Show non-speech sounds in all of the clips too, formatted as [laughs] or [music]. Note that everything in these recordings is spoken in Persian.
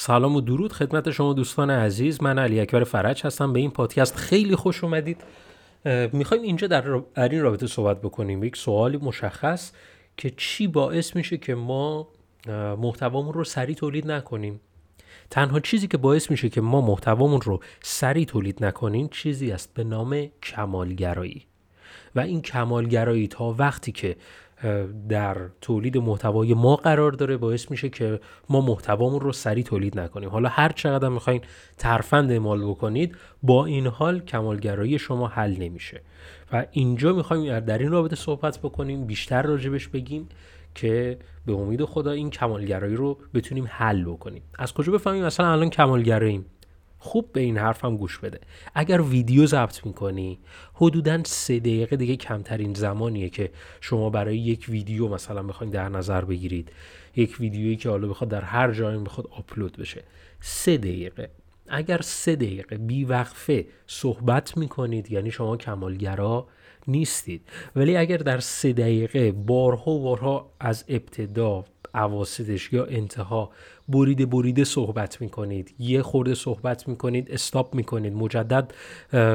سلام و درود خدمت شما دوستان عزیز. من علی اکبر فرج هستم. به این پادکست خیلی خوش اومدید. می‌خوایم اینجا در, این رابطه صحبت بکنیم. یک سوالی مشخص که چی باعث میشه که ما محتوامون رو سریع تولید نکنیم. تنها چیزی که باعث میشه که ما محتوامون رو سریع تولید نکنیم چیزی است به نام کمالگرایی. و این کمالگرایی تا وقتی که در تولید محتوای ما قرار داره باعث میشه که ما محتوامون رو سریع تولید نکنیم. حالا هر چقدر می‌خواین ترفند اعمال بکنید با این حال کمالگرایی شما حل نمیشه. و اینجا می‌خوایم در این رابطه صحبت بکنیم بیشتر راجبش بگیم که به امید خدا این کمالگرایی رو بتونیم حل بکنیم. از کجا بفهمیم؟ مثلا الان کمالگراییم. خوب به این حرفم گوش بده. اگر ویدیو ضبط می‌کنی حدودا سه دقیقه دیگه کمترین زمانیه که شما برای یک ویدیو مثلا بخواید در نظر بگیرید. یک ویدیویی که حالا بخواد در هر جایی بخواد آپلود بشه. سه دقیقه. اگر سه دقیقه بیوقفه صحبت می‌کنید یعنی شما کمالگرا نیستید. ولی اگر در سه دقیقه بارها و بارها از ابتدا عواسطش یا انتها بریده بریده صحبت می‌کنید. یه خورده صحبت می‌کنید استاپ می‌کنید. مجدد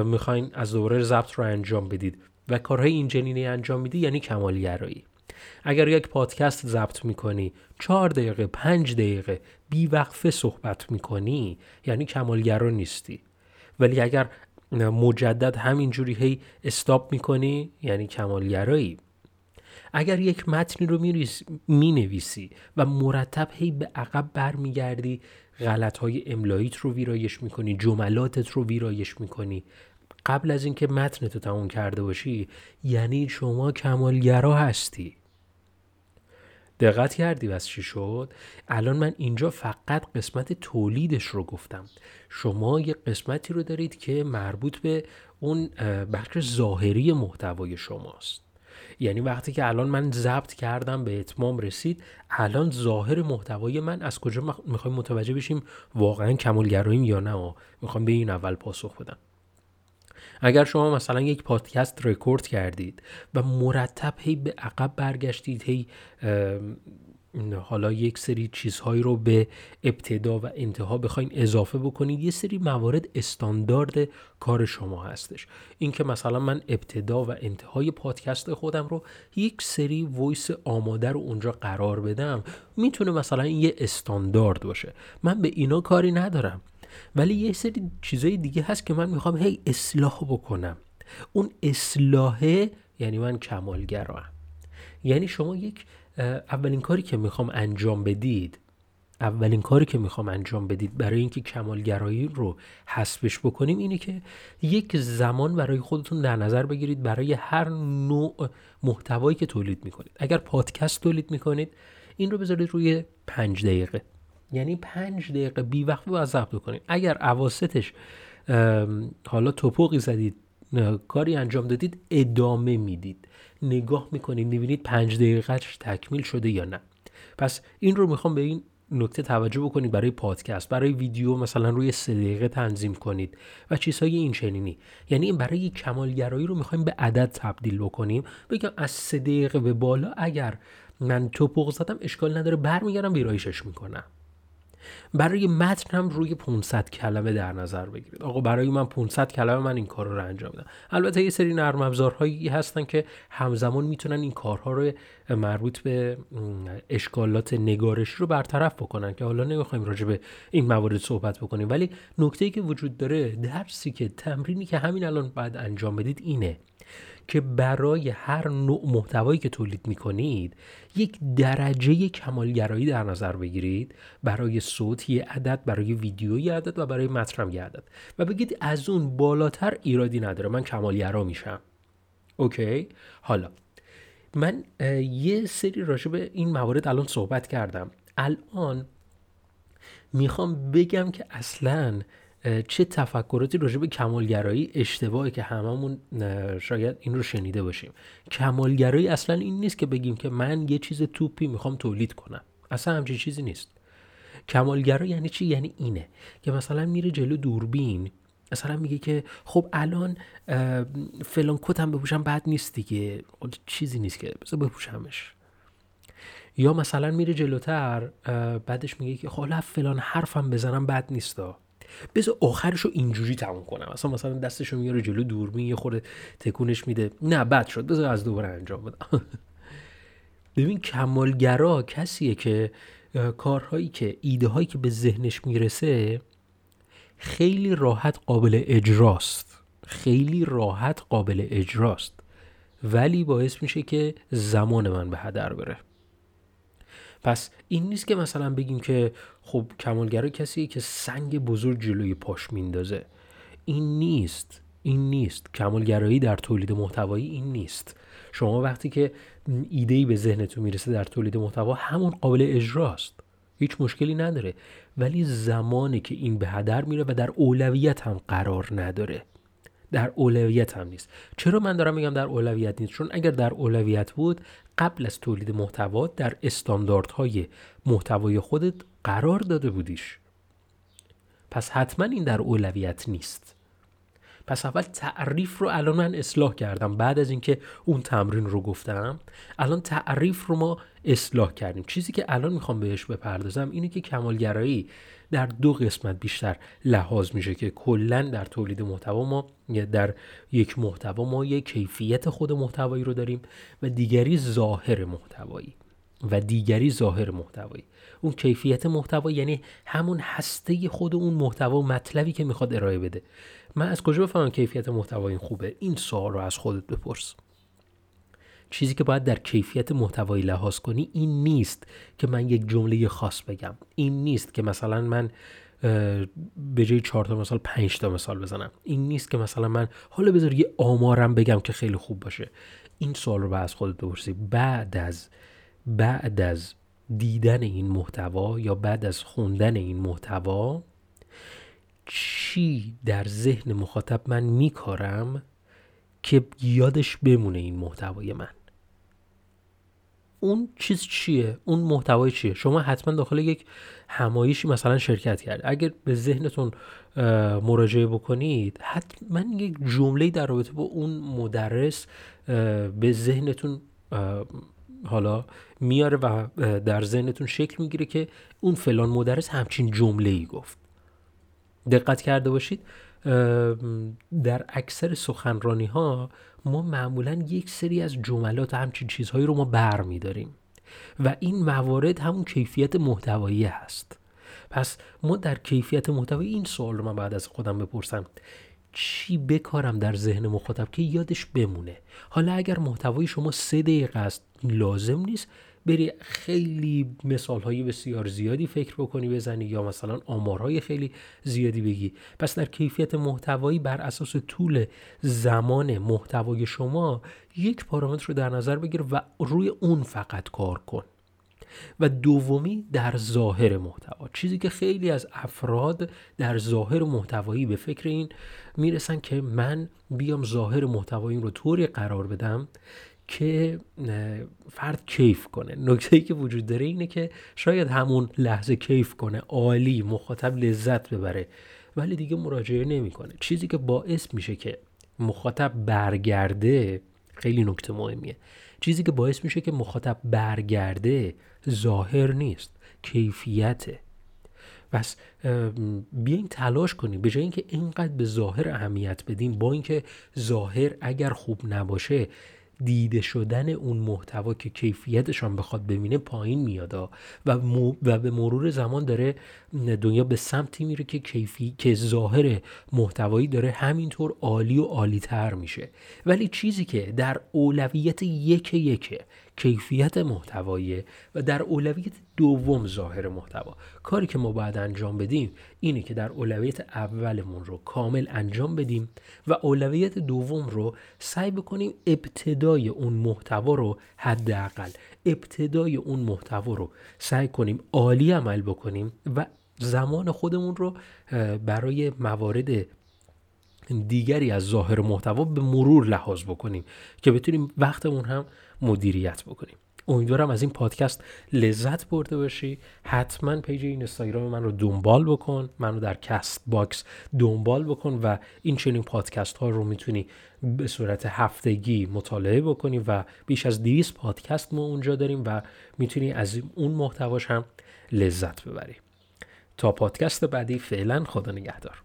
می‌خواین از دوباره ضبط رو انجام بدید و کارهای این جنینه انجام میدی یعنی کمالگرایی. اگر یک پادکست ضبط می‌کنی چهار دقیقه پنج دقیقه بیوقفه صحبت می‌کنی یعنی کمالگرا نیستی. ولی اگر مجدد همینجوری هی استاپ می‌کنی یعنی کمالگرایی. اگر یک متنی رو می نویسی و مرتب هی به عقب برمیگردی غلط های املاییت رو ویرایش می‌کنی جملاتت رو ویرایش می‌کنی. قبل از اینکه متنتو تموم کرده باشی یعنی شما کمالگرا هستی. دقت کردی بس چی شد؟ الان من اینجا فقط قسمت تولیدش رو گفتم. شما یه قسمتی رو دارید که مربوط به اون بخش ظاهری محتوای شماست. یعنی وقتی که الان من ضبط کردم به اتمام رسید الان ظاهر محتوای من از کجا می‌خوایم متوجه بشیم واقعا کمالگراییم یا نه می‌خوام به این اول پاسخ بدم. اگر شما مثلا یک پادکست رکورد کردید و مرتب هی به عقب برگشتید هی حالا یک سری چیزهایی رو به ابتدا و انتها بخواین اضافه بکنید یه سری موارد استاندارد کار شما هستش. اینکه مثلا من ابتدا و انتهای پادکست خودم رو یک سری وایس آماده رو اونجا قرار بدم می‌تونه مثلا یه استاندارد باشه. من به اینا کاری ندارم. ولی یه سری چیزای دیگه هست که من می‌خوام هی اصلاح بکنم. اون اصلاحه یعنی من کمالگرام یعنی شما یک اولین کاری که می‌خوام انجام بدید اولین کاری که می‌خوام انجام بدید برای اینکه کمالگرایی رو حسبش بکنیم اینه که یک زمان برای خودتون در نظر بگیرید برای هر نوع محتوایی که تولید می‌کنید. اگر پادکست تولید می‌کنید این رو بذارید روی پنج دقیقه. یعنی پنج دقیقه بی وقت باید ضبط کنید اگر عواستش حالا توپوقی زدید کاری انجام دادید ادامه می‌دید. نگاه می‌کنید می‌بینید پنج دقیقهش تکمیل شده یا نه. پس این رو می‌خوام به این نکته توجه بکنید برای پادکست برای ویدیو مثلا روی سه دقیقه تنظیم کنید و چیزهای این چنینی. یعنی این برای کمالگرایی رو می‌خوایم به عدد تبدیل بکنیم. بگم از سه دقیقه به بالا اگر من توپق زدم اشکال نداره. برمیگردم ویرایشش می‌کنم. برای متن هم روی 500 کلمه در نظر بگیرید. آقا برای من 500 کلمه من این کار رو انجام بدم البته یه سری نرم افزارهایی هستن که همزمان می‌تونن این کارها رو مربوط به اشکالات نگارشی رو برطرف بکنن که حالا نمی‌خوایم راجع به این موارد صحبت بکنیم. ولی نکته که وجود داره درسی که تمرینی که همین الان باید انجام بدید اینه. که برای هر نوع محتوایی که تولید می کنید یک درجه کمالگرایی در نظر بگیرید برای صوت یه عدد برای ویدیو عدد و برای متنم یه عدد. و بگید از اون بالاتر ایرادی نداره من کمالگرا میشم. اوکی؟ حالا من یه سری راجع به این موارد الان صحبت کردم. الان می‌خوام بگم که اصلا چه تفکراتی راجع به کمالگرایی اشتباهی که هممون شاید این رو شنیده باشیم. کمالگرایی اصلا این نیست که بگیم که من یه چیز توپی می‌خوام تولید کنم. اصلا همچین چیزی نیست. کمالگرایی یعنی چی؟ یعنی اینه که مثلا میره جلو دوربین مثلا میگه که خب الان فلان کتم بپوشم بد نیست دیگه. خب چیزی نیست که بذار بپوشمش. یا مثلا میره جلوتر بعدش میگه که خب فلان حرفم بزنم بد نیستا. بذار آخرشو اینجوری تموم کنم. اصلا مثلا دستشو میاره جلو دوربین یه خورده تکونش میده. نه بد شد. بذار از دوباره انجام بدم. [laughs] ببین کمالگرا کسیه که کارهایی که ایده هایی که به ذهنش می‌رسه خیلی راحت قابل اجراست. خیلی راحت قابل اجراست. ولی باعث میشه که زمان من به هدر بره. پس این نیست که مثلا بگیم که خب کمالگرا کسی که سنگ بزرگ جلوی پاش میندازه. این نیست. این نیست. کمالگرایی در تولید محتوایی این نیست. شما وقتی که ایده به ذهنتون می‌رسه در تولید محتوا همون قابل اجراست. هیچ مشکلی نداره. ولی زمانی که این به هدر میره و در اولویت هم قرار نداره. در اولویت هم نیست. چرا من دارم میگم در اولویت نیست؟ چون اگر در اولویت بود قبل از تولید محتوا در استانداردهای محتوای خودت قرار داده بودیش. پس حتما این در اولویت نیست. پس اول تعریف رو الان من اصلاح کردم. بعد از اینکه اون تمرین رو گفتم الان تعریف رو ما اصلاح کردیم. چیزی که الان می‌خوام بهش بپردازم اینه که کمالگرایی در دو قسمت بیشتر لحاظ میشه که کلا در تولید محتوا ما در یک محتوا ما یک کیفیت خود محتوایی رو داریم و دیگری ظاهر محتوایی و دیگری ظاهر محتوایی. اون کیفیت محتوا یعنی همون هسته خود اون محتوا و مطلبی که می‌خواد ارائه بده. من از کجا بفهمم کیفیت محتوا این خوبه؟ این سوال رو از خودت بپرس. چیزی که باید در کیفیت محتوایی لحاظ کنی این نیست که من یک جمله خاص بگم. این نیست که مثلا من به جای چهار تا مثال پنج تا مثال بزنم. این نیست که مثلا من حالا بذار یه آمارم بگم که خیلی خوب باشه. این سوال رو از خودت بپرسی. بعد از بعد از دیدن این محتوا یا بعد از خوندن این محتوا چی در ذهن مخاطب من میکارم که یادش بمونه این محتوای من؟ اون چیز چیه؟ اون محتوای چیه؟ شما حتما داخل یک همایشی مثلا شرکت کرد. اگر به ذهنتون مراجعه بکنید حتما یک جمله در رابطه با اون مدرس به ذهنتون حالا میاره و در ذهنتون شکل می‌گیره که اون فلان مدرس همچین جمله ای گفت. دقت کرده باشید. در اکثر سخنرانی ها ما معمولا یک سری از جملات همچین چیزهایی رو ما بر میداریم و این موارد همون کیفیت محتوایی هست. پس ما در کیفیت محتوایی این سوال رو من بعد از خودم بپرسم. چی بکارم در ذهن مخاطب که یادش بمونه؟ حالا اگر محتوای شما سه دقیقه است لازم نیست. بری خیلی مثال های بسیار زیادی فکر بکنی بزنی یا مثلا آمارهای خیلی زیادی بگی. پس در کیفیت محتوایی بر اساس طول زمان محتوای شما یک پارامتر رو در نظر بگیر و روی اون فقط کار کن. و دومی در ظاهر محتوا. چیزی که خیلی از افراد در ظاهر محتوایی به فکر این می‌رسن که من بیام ظاهر محتوایی رو طوری قرار بدم که فرد کیف کنه. نکته ای که وجود داره اینه که شاید همون لحظه کیف کنه عالی مخاطب لذت ببره ولی دیگه مراجعه نمی‌کنه. چیزی که باعث میشه که مخاطب برگرده خیلی نکته مهمیه. چیزی که باعث میشه که مخاطب برگرده ظاهر نیست کیفیته. پس بیاین تلاش کنیم. به جای اینکه اینقدر به ظاهر اهمیت بدیم با اینکه ظاهر اگر خوب نباشه دیده شدن اون محتوا که کیفیتشان بخواد ببینه پایین میاد و, و به مرور زمان داره دنیا به سمتی میره که کیفی که ظاهر محتوایی داره همینطور عالی و عالی تر میشه. ولی چیزی که در اولویت یک یک کیفیت محتوایی و در اولویت دوم ظاهر محتوا کاری که ما باید انجام بدیم اینه که در اولویت اولمون رو کامل انجام بدیم و اولویت دوم رو سعی بکنیم ابتدای اون محتوا رو حداقل ابتدای اون محتوا رو سعی کنیم عالی عمل بکنیم و زمان خودمون رو برای موارد دیگری از ظاهر محتوا به مرور لحاظ بکنیم که بتونیم وقتمون هم مدیریت بکنیم. امیدوارم از این پادکست لذت برده باشی. حتما page این اینستاگرام من رو دنبال بکن. منو در Castbox دنبال بکن و این چنین پادکست ها رو می‌تونی به صورت هفتگی مطالعه بکنی و بیش از 200 پادکست ما اونجا داریم و می‌تونی از اون محتواش هم لذت ببری. تا پادکست بعدی فعلا خدا نگهدار.